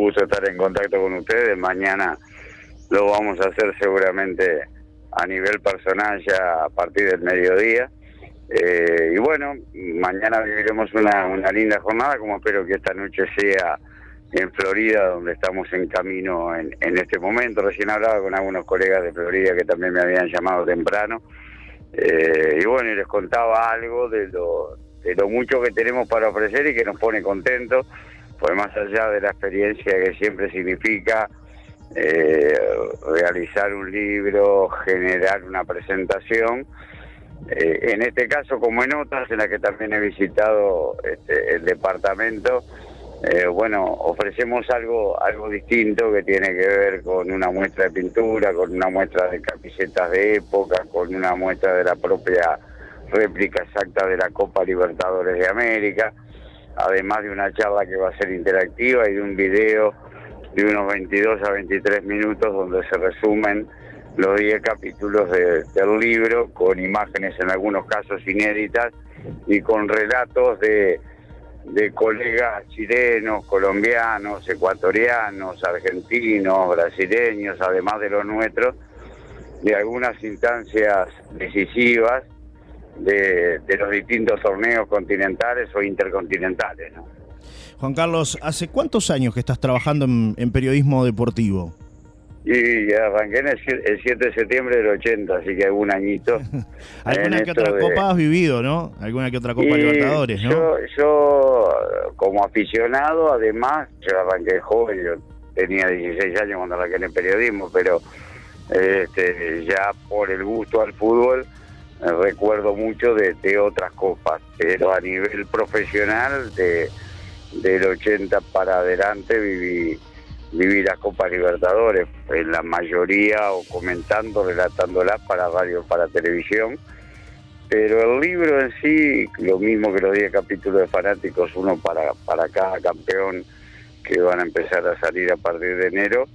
gusto estar en contacto con ustedes. Mañana lo vamos a hacer seguramente a nivel personal ya a partir del mediodía. Eh, y bueno, mañana viviremos una, una linda jornada, como espero que esta noche sea en Florida, donde estamos en camino en, en este momento. Recién hablaba con algunos colegas de Florida que también me habían llamado temprano. Eh, y bueno, y les contaba algo de lo, de lo mucho que tenemos para ofrecer y que nos pone contentos, pues más allá de la experiencia que siempre significa eh, realizar un libro, generar una presentación, eh, en este caso como en otras en las que también he visitado este, el departamento, eh, bueno, ofrecemos algo, algo distinto que tiene que ver con una muestra de pintura, con una muestra de camisetas de época, con una muestra de la propia réplica exacta de la Copa Libertadores de América, además de una charla que va a ser interactiva y de un video de unos 22 a 23 minutos donde se resumen los 10 capítulos del libro con imágenes en algunos casos inéditas y con relatos de de colegas chilenos, colombianos, ecuatorianos, argentinos, brasileños, además de los nuestros, de algunas instancias decisivas de, los distintos torneos continentales o intercontinentales. Juan Carlos, ¿hace cuántos años que estás trabajando en periodismo deportivo? Y arranqué en el, 7 de septiembre del 80, así que algún añito. Alguna que otra copa has vivido, ¿no? Alguna que otra copa Libertadores, ¿no? Yo, yo, como aficionado, además, yo arranqué joven, yo tenía 16 años cuando arranqué en el periodismo, pero este, ya por el gusto al fútbol recuerdo mucho de, otras copas, pero a nivel profesional, de, del 80 para adelante viví vivir la Copa Libertadores, en la mayoría o comentando, relatándolas para radio, para televisión. Pero el libro en sí, lo mismo que los 10 capítulos de fanáticos, uno para, para cada campeón que van a empezar a salir a partir de enero,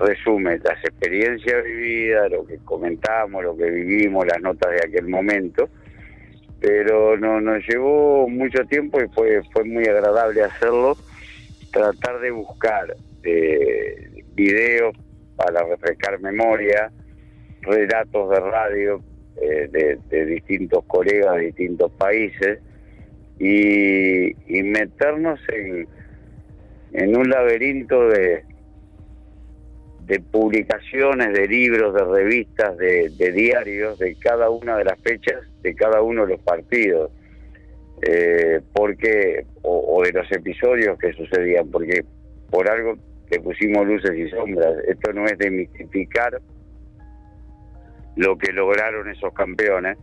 resume las experiencias vividas, lo que comentamos, lo que vivimos, las notas de aquel momento. Pero no, nos llevó mucho tiempo y fue, fue muy agradable hacerlo, tratar de buscar de videos para refrescar memoria, relatos de radio eh, de, distintos colegas de distintos países y, meternos en, en un laberinto de, de publicaciones, de libros, de revistas, de, diarios, de cada una de las fechas, de cada uno de los partidos. Eh, porque o, o, de los episodios que sucedían, porque por algo le pusimos luces y sombras. Esto no es de mistificar lo que lograron esos campeones,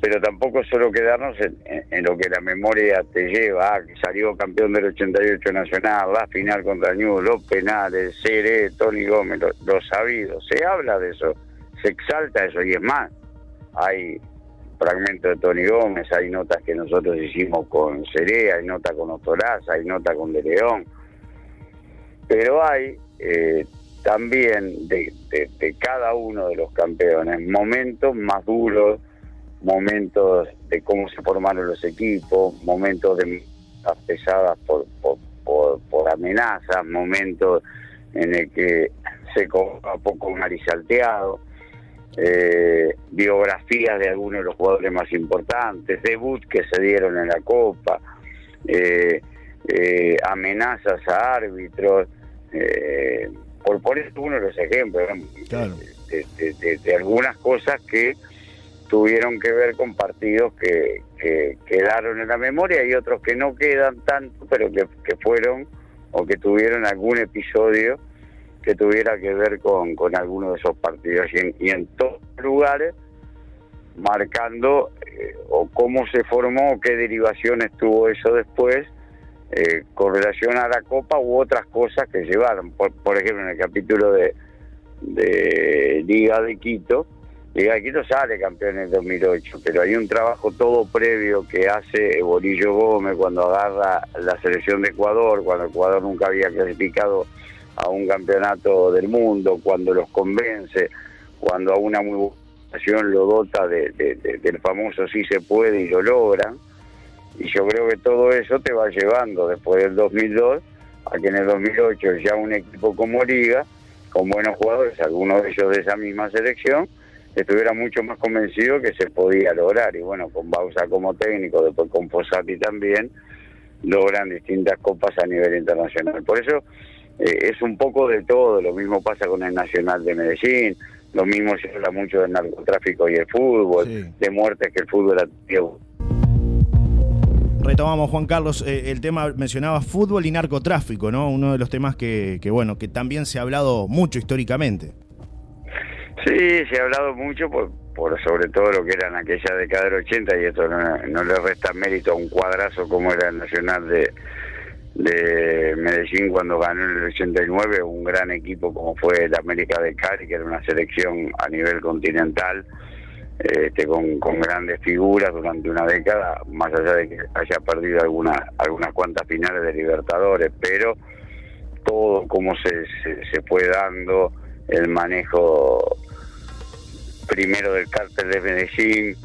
pero tampoco solo quedarnos en, lo que la memoria te lleva, ah, que salió campeón del 88 Nacional, la final contra Ñu, los penales, Seré, Tony Gómez, lo, sabido. Se habla de eso, se exalta eso y es más. Hay fragmentos de Tony Gómez, hay notas que nosotros hicimos con Seré, hay notas con Otoraza, hay notas con De León pero hay eh, también de, cada uno de los campeones momentos más duros, momentos de cómo se formaron los equipos, momentos de pesadas por, por, amenazas, momentos en el que se a poco un salteado, eh, biografías de algunos de los jugadores más importantes, debut que se dieron en la Copa, eh, eh, amenazas a árbitros, eh, por poner uno de los ejemplos de, algunas cosas que tuvieron que ver con partidos que, quedaron en la memoria y otros que no quedan tanto, pero que, fueron o que tuvieron algún episodio que tuviera que ver con, con alguno de esos partidos y en, y en todos lugares marcando eh, o cómo se formó, qué derivaciones tuvo eso después eh, con relación a la Copa u otras cosas que llevaron. Por, ejemplo, en el capítulo de, de Liga de Quito, Liga de Quito sale campeón en el 2008, pero hay un trabajo todo previo que hace Bolillo Gómez cuando agarra la selección de Ecuador, cuando Ecuador nunca había clasificado a un campeonato del mundo, cuando los convence, cuando a una muy buena lo dota de, del famoso sí se puede y lo logran y yo creo que todo eso te va llevando después del 2002 a que en el 2008 ya un equipo como Liga, con buenos jugadores, algunos de ellos de esa misma selección, estuviera mucho más convencido que se podía lograr. Y bueno, con Bausa como técnico, después con Posati también, logran distintas copas a nivel internacional. Por eso eh, es un poco de todo, lo mismo pasa con el Nacional de Medellín, lo mismo se habla mucho del narcotráfico y el fútbol, de muertes que el fútbol ha tenido. Retomamos, Juan Carlos, eh, el tema, mencionaba fútbol y narcotráfico, ¿no? Uno de los temas que, que, bueno, que también se ha hablado mucho históricamente. Sí, se ha hablado mucho por, sobre todo lo que era en aquella década del 80 y esto no, le resta mérito a un cuadrazo como era el Nacional de, de Medellín cuando ganó en el 89, un gran equipo como fue el América de Cali, que era una selección a nivel continental, este, con, con grandes figuras durante una década, más allá de que haya perdido algunas algunas cuantas finales de Libertadores, pero todo como se, se, se fue dando el manejo primero del cártel de Medellín,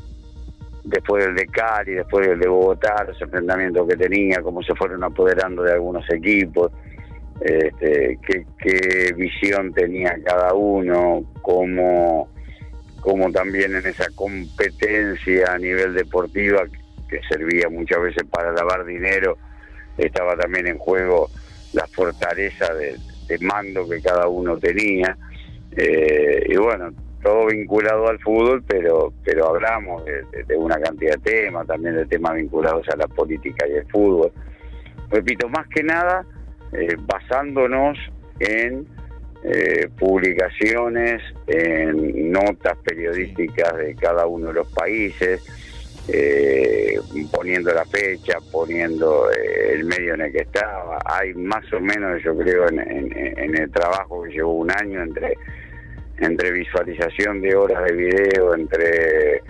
después del de Cali, después del de Bogotá, los enfrentamientos que tenía, cómo se fueron apoderando de algunos equipos, este, qué, visión tenía cada uno, cómo, cómo también en esa competencia a nivel deportiva, que servía muchas veces para lavar dinero, estaba también en juego la fortaleza de, mando que cada uno tenía. Eh, y bueno, todo vinculado al fútbol, pero pero hablamos de, una cantidad de temas, también de temas vinculados a la política y el fútbol. Repito, más que nada, eh, basándonos en eh, publicaciones, en notas periodísticas de cada uno de los países, eh, poniendo la fecha, poniendo el medio en el que estaba. Hay más o menos, yo creo, en el trabajo que llevó un año entre entre visualización de horas de video, entre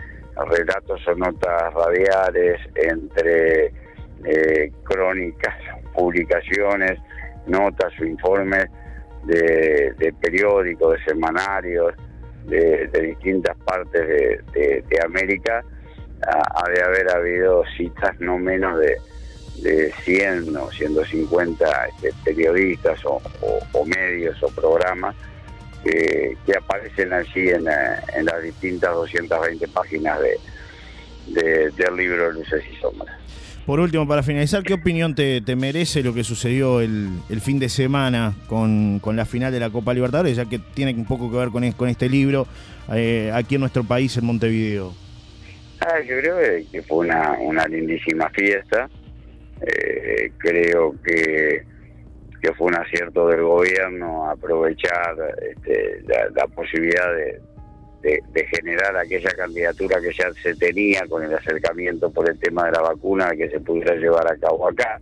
relatos o notas radiales, entre eh, crónicas, publicaciones, notas o informes de, periódicos, de semanarios, de, distintas partes de, América, ha, de haber habido citas no menos de, de 100 o 150 este, periodistas o medios o programas que, aparecen allí en, eh, en, las distintas 220 páginas de, del libro Luces y Sombras. Por último, para finalizar, ¿qué opinión te, merece lo que sucedió el, el fin de semana con, con, la final de la Copa Libertadores, ya que tiene un poco que ver con, con este libro eh, aquí en nuestro país, en Montevideo? Ah, yo creo que fue una, una lindísima fiesta. Eh, creo que que fue un acierto del gobierno aprovechar este, la, posibilidad de, generar aquella candidatura que ya se tenía con el acercamiento por el tema de la vacuna que se pudiera llevar a cabo acá.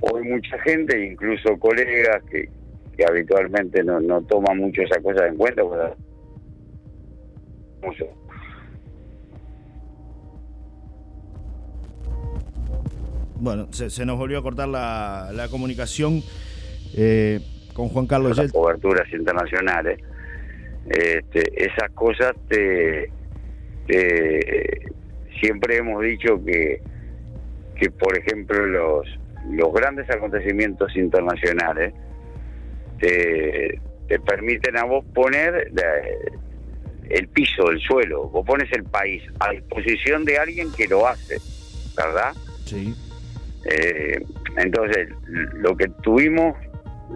Hoy mucha gente, incluso colegas que, que habitualmente no, no toman mucho esa cosa en cuenta, pues, Bueno, se, nos volvió a cortar la, la comunicación eh, con Juan Carlos Las coberturas internacionales. Este, esas cosas te, siempre hemos dicho que, que por ejemplo los, los grandes acontecimientos internacionales te, te permiten a vos poner el piso, el suelo, vos pones el país a disposición de alguien que lo hace, ¿verdad? Sí. Eh, entonces, lo que tuvimos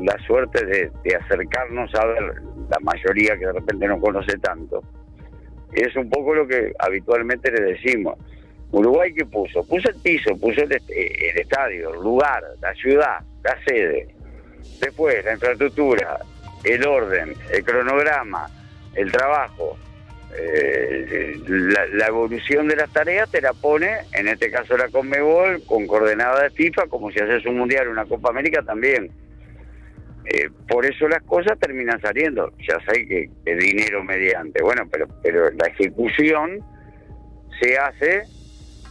la suerte de, acercarnos a ver la mayoría que de repente no conoce tanto, es un poco lo que habitualmente le decimos. Uruguay que puso, puso el piso, puso el, el estadio, el lugar, la ciudad, la sede, después la infraestructura, el orden, el cronograma, el trabajo, eh, la, evolución de las tareas te la pone, en este caso la Conmebol, con coordenada de FIFA, como si haces un mundial, una Copa América también. Eh, por eso las cosas terminan saliendo. Ya sé que es dinero mediante, bueno, pero, pero la ejecución se hace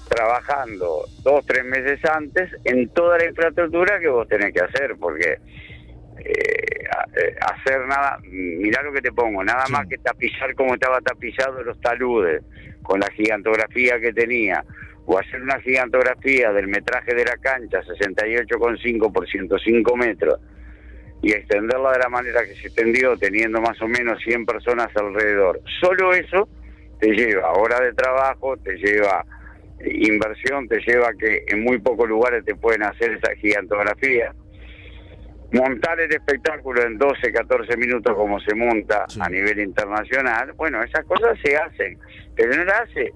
trabajando dos, tres meses antes en toda la infraestructura que vos tenés que hacer, porque eh, hacer nada, mirá lo que te pongo, nada más que tapizar como estaba tapizado los taludes, con la gigantografía que tenía, o hacer una gigantografía del metraje de la cancha, 68,5 por 105 metros, y extenderla de la manera que se extendió, teniendo más o menos 100 personas alrededor. Solo eso te lleva hora de trabajo, te lleva inversión, te lleva que en muy pocos lugares te pueden hacer esa gigantografía. Montar el espectáculo en 12, 14 minutos como se monta a nivel internacional, bueno, esas cosas se hacen, pero no las hace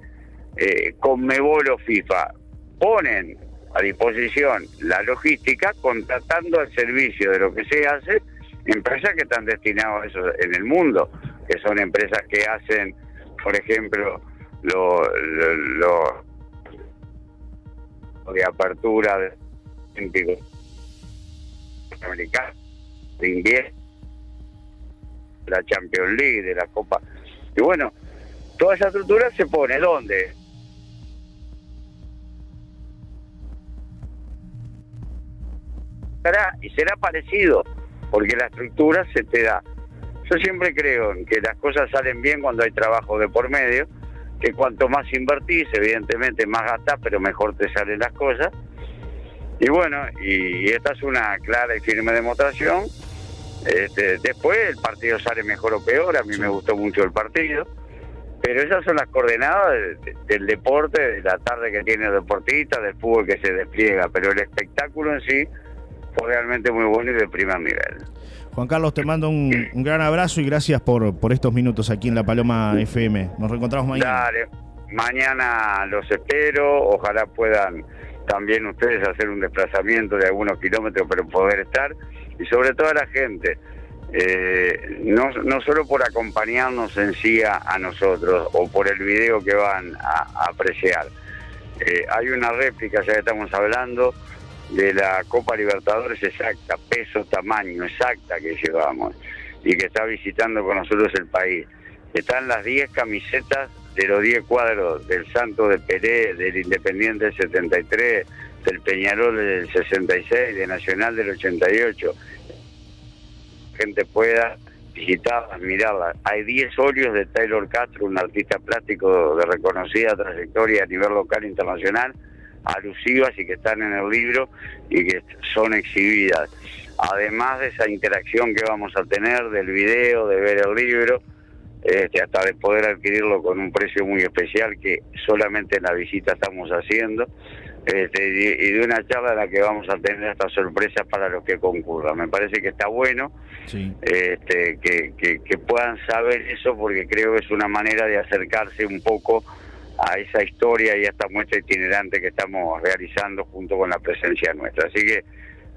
eh, Conmebol o FIFA. Ponen a disposición la logística contratando al servicio de lo que se hace empresas que están destinadas a eso en el mundo, que son empresas que hacen, por ejemplo, lo, lo, de apertura de americano, de invierno, la Champions League, de la Copa. Y bueno, toda esa estructura se pone ¿dónde? y será parecido, porque la estructura se te da. Yo siempre creo en que las cosas salen bien cuando hay trabajo de por medio, que cuanto más invertís, evidentemente más gastás, pero mejor te salen las cosas. Y bueno, y, esta es una clara y firme demostración. Este, después el partido sale mejor o peor, a mí me gustó mucho el partido, pero esas son las coordenadas del deporte, de la tarde que tiene el deportista, del fútbol que se despliega, pero el espectáculo en sí fue realmente muy bueno y de primer nivel. Juan Carlos, te mando un, gran abrazo y gracias por, por estos minutos aquí en La Paloma FM. Nos reencontramos mañana. Dale, mañana los espero, ojalá puedan también ustedes hacer un desplazamiento de algunos kilómetros para poder estar y sobre todo a la gente. Eh, no, no solo por acompañarnos en sí a, nosotros o por el video que van a, apreciar. Eh, hay una réplica, ya que estamos hablando, de la Copa Libertadores exacta, peso, tamaño exacta que llevamos y que está visitando con nosotros el país. Están las 10 camisetas de los 10 cuadros del Santo de Peré, del Independiente del 73, del Peñarol del 66, de Nacional del 88. Gente pueda visitarlas, mirarlas. Hay 10 óleos de Taylor Castro, un artista plástico de reconocida trayectoria a nivel local e internacional, alusivas y que están en el libro y que son exhibidas. Además de esa interacción que vamos a tener del video, de ver el libro, este, hasta de poder adquirirlo con un precio muy especial que solamente en la visita estamos haciendo, este, y, de una charla en la que vamos a tener estas sorpresas para los que concurran. Me parece que está bueno este, que, que puedan saber eso porque creo que es una manera de acercarse un poco a esa historia y a esta muestra itinerante que estamos realizando junto con la presencia nuestra. Así que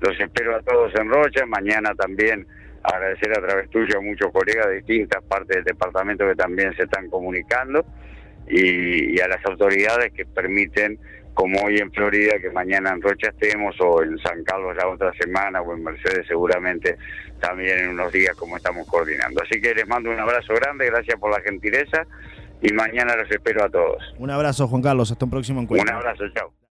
los espero a todos en Rocha, mañana también agradecer a través tuyo a muchos colegas de distintas partes del departamento que también se están comunicando y, a las autoridades que permiten, como hoy en Florida, que mañana en Rocha estemos o en San Carlos la otra semana o en Mercedes seguramente también en unos días como estamos coordinando. Así que les mando un abrazo grande, gracias por la gentileza y mañana los espero a todos. Un abrazo, Juan Carlos. Hasta un próximo encuentro. Un abrazo, chao.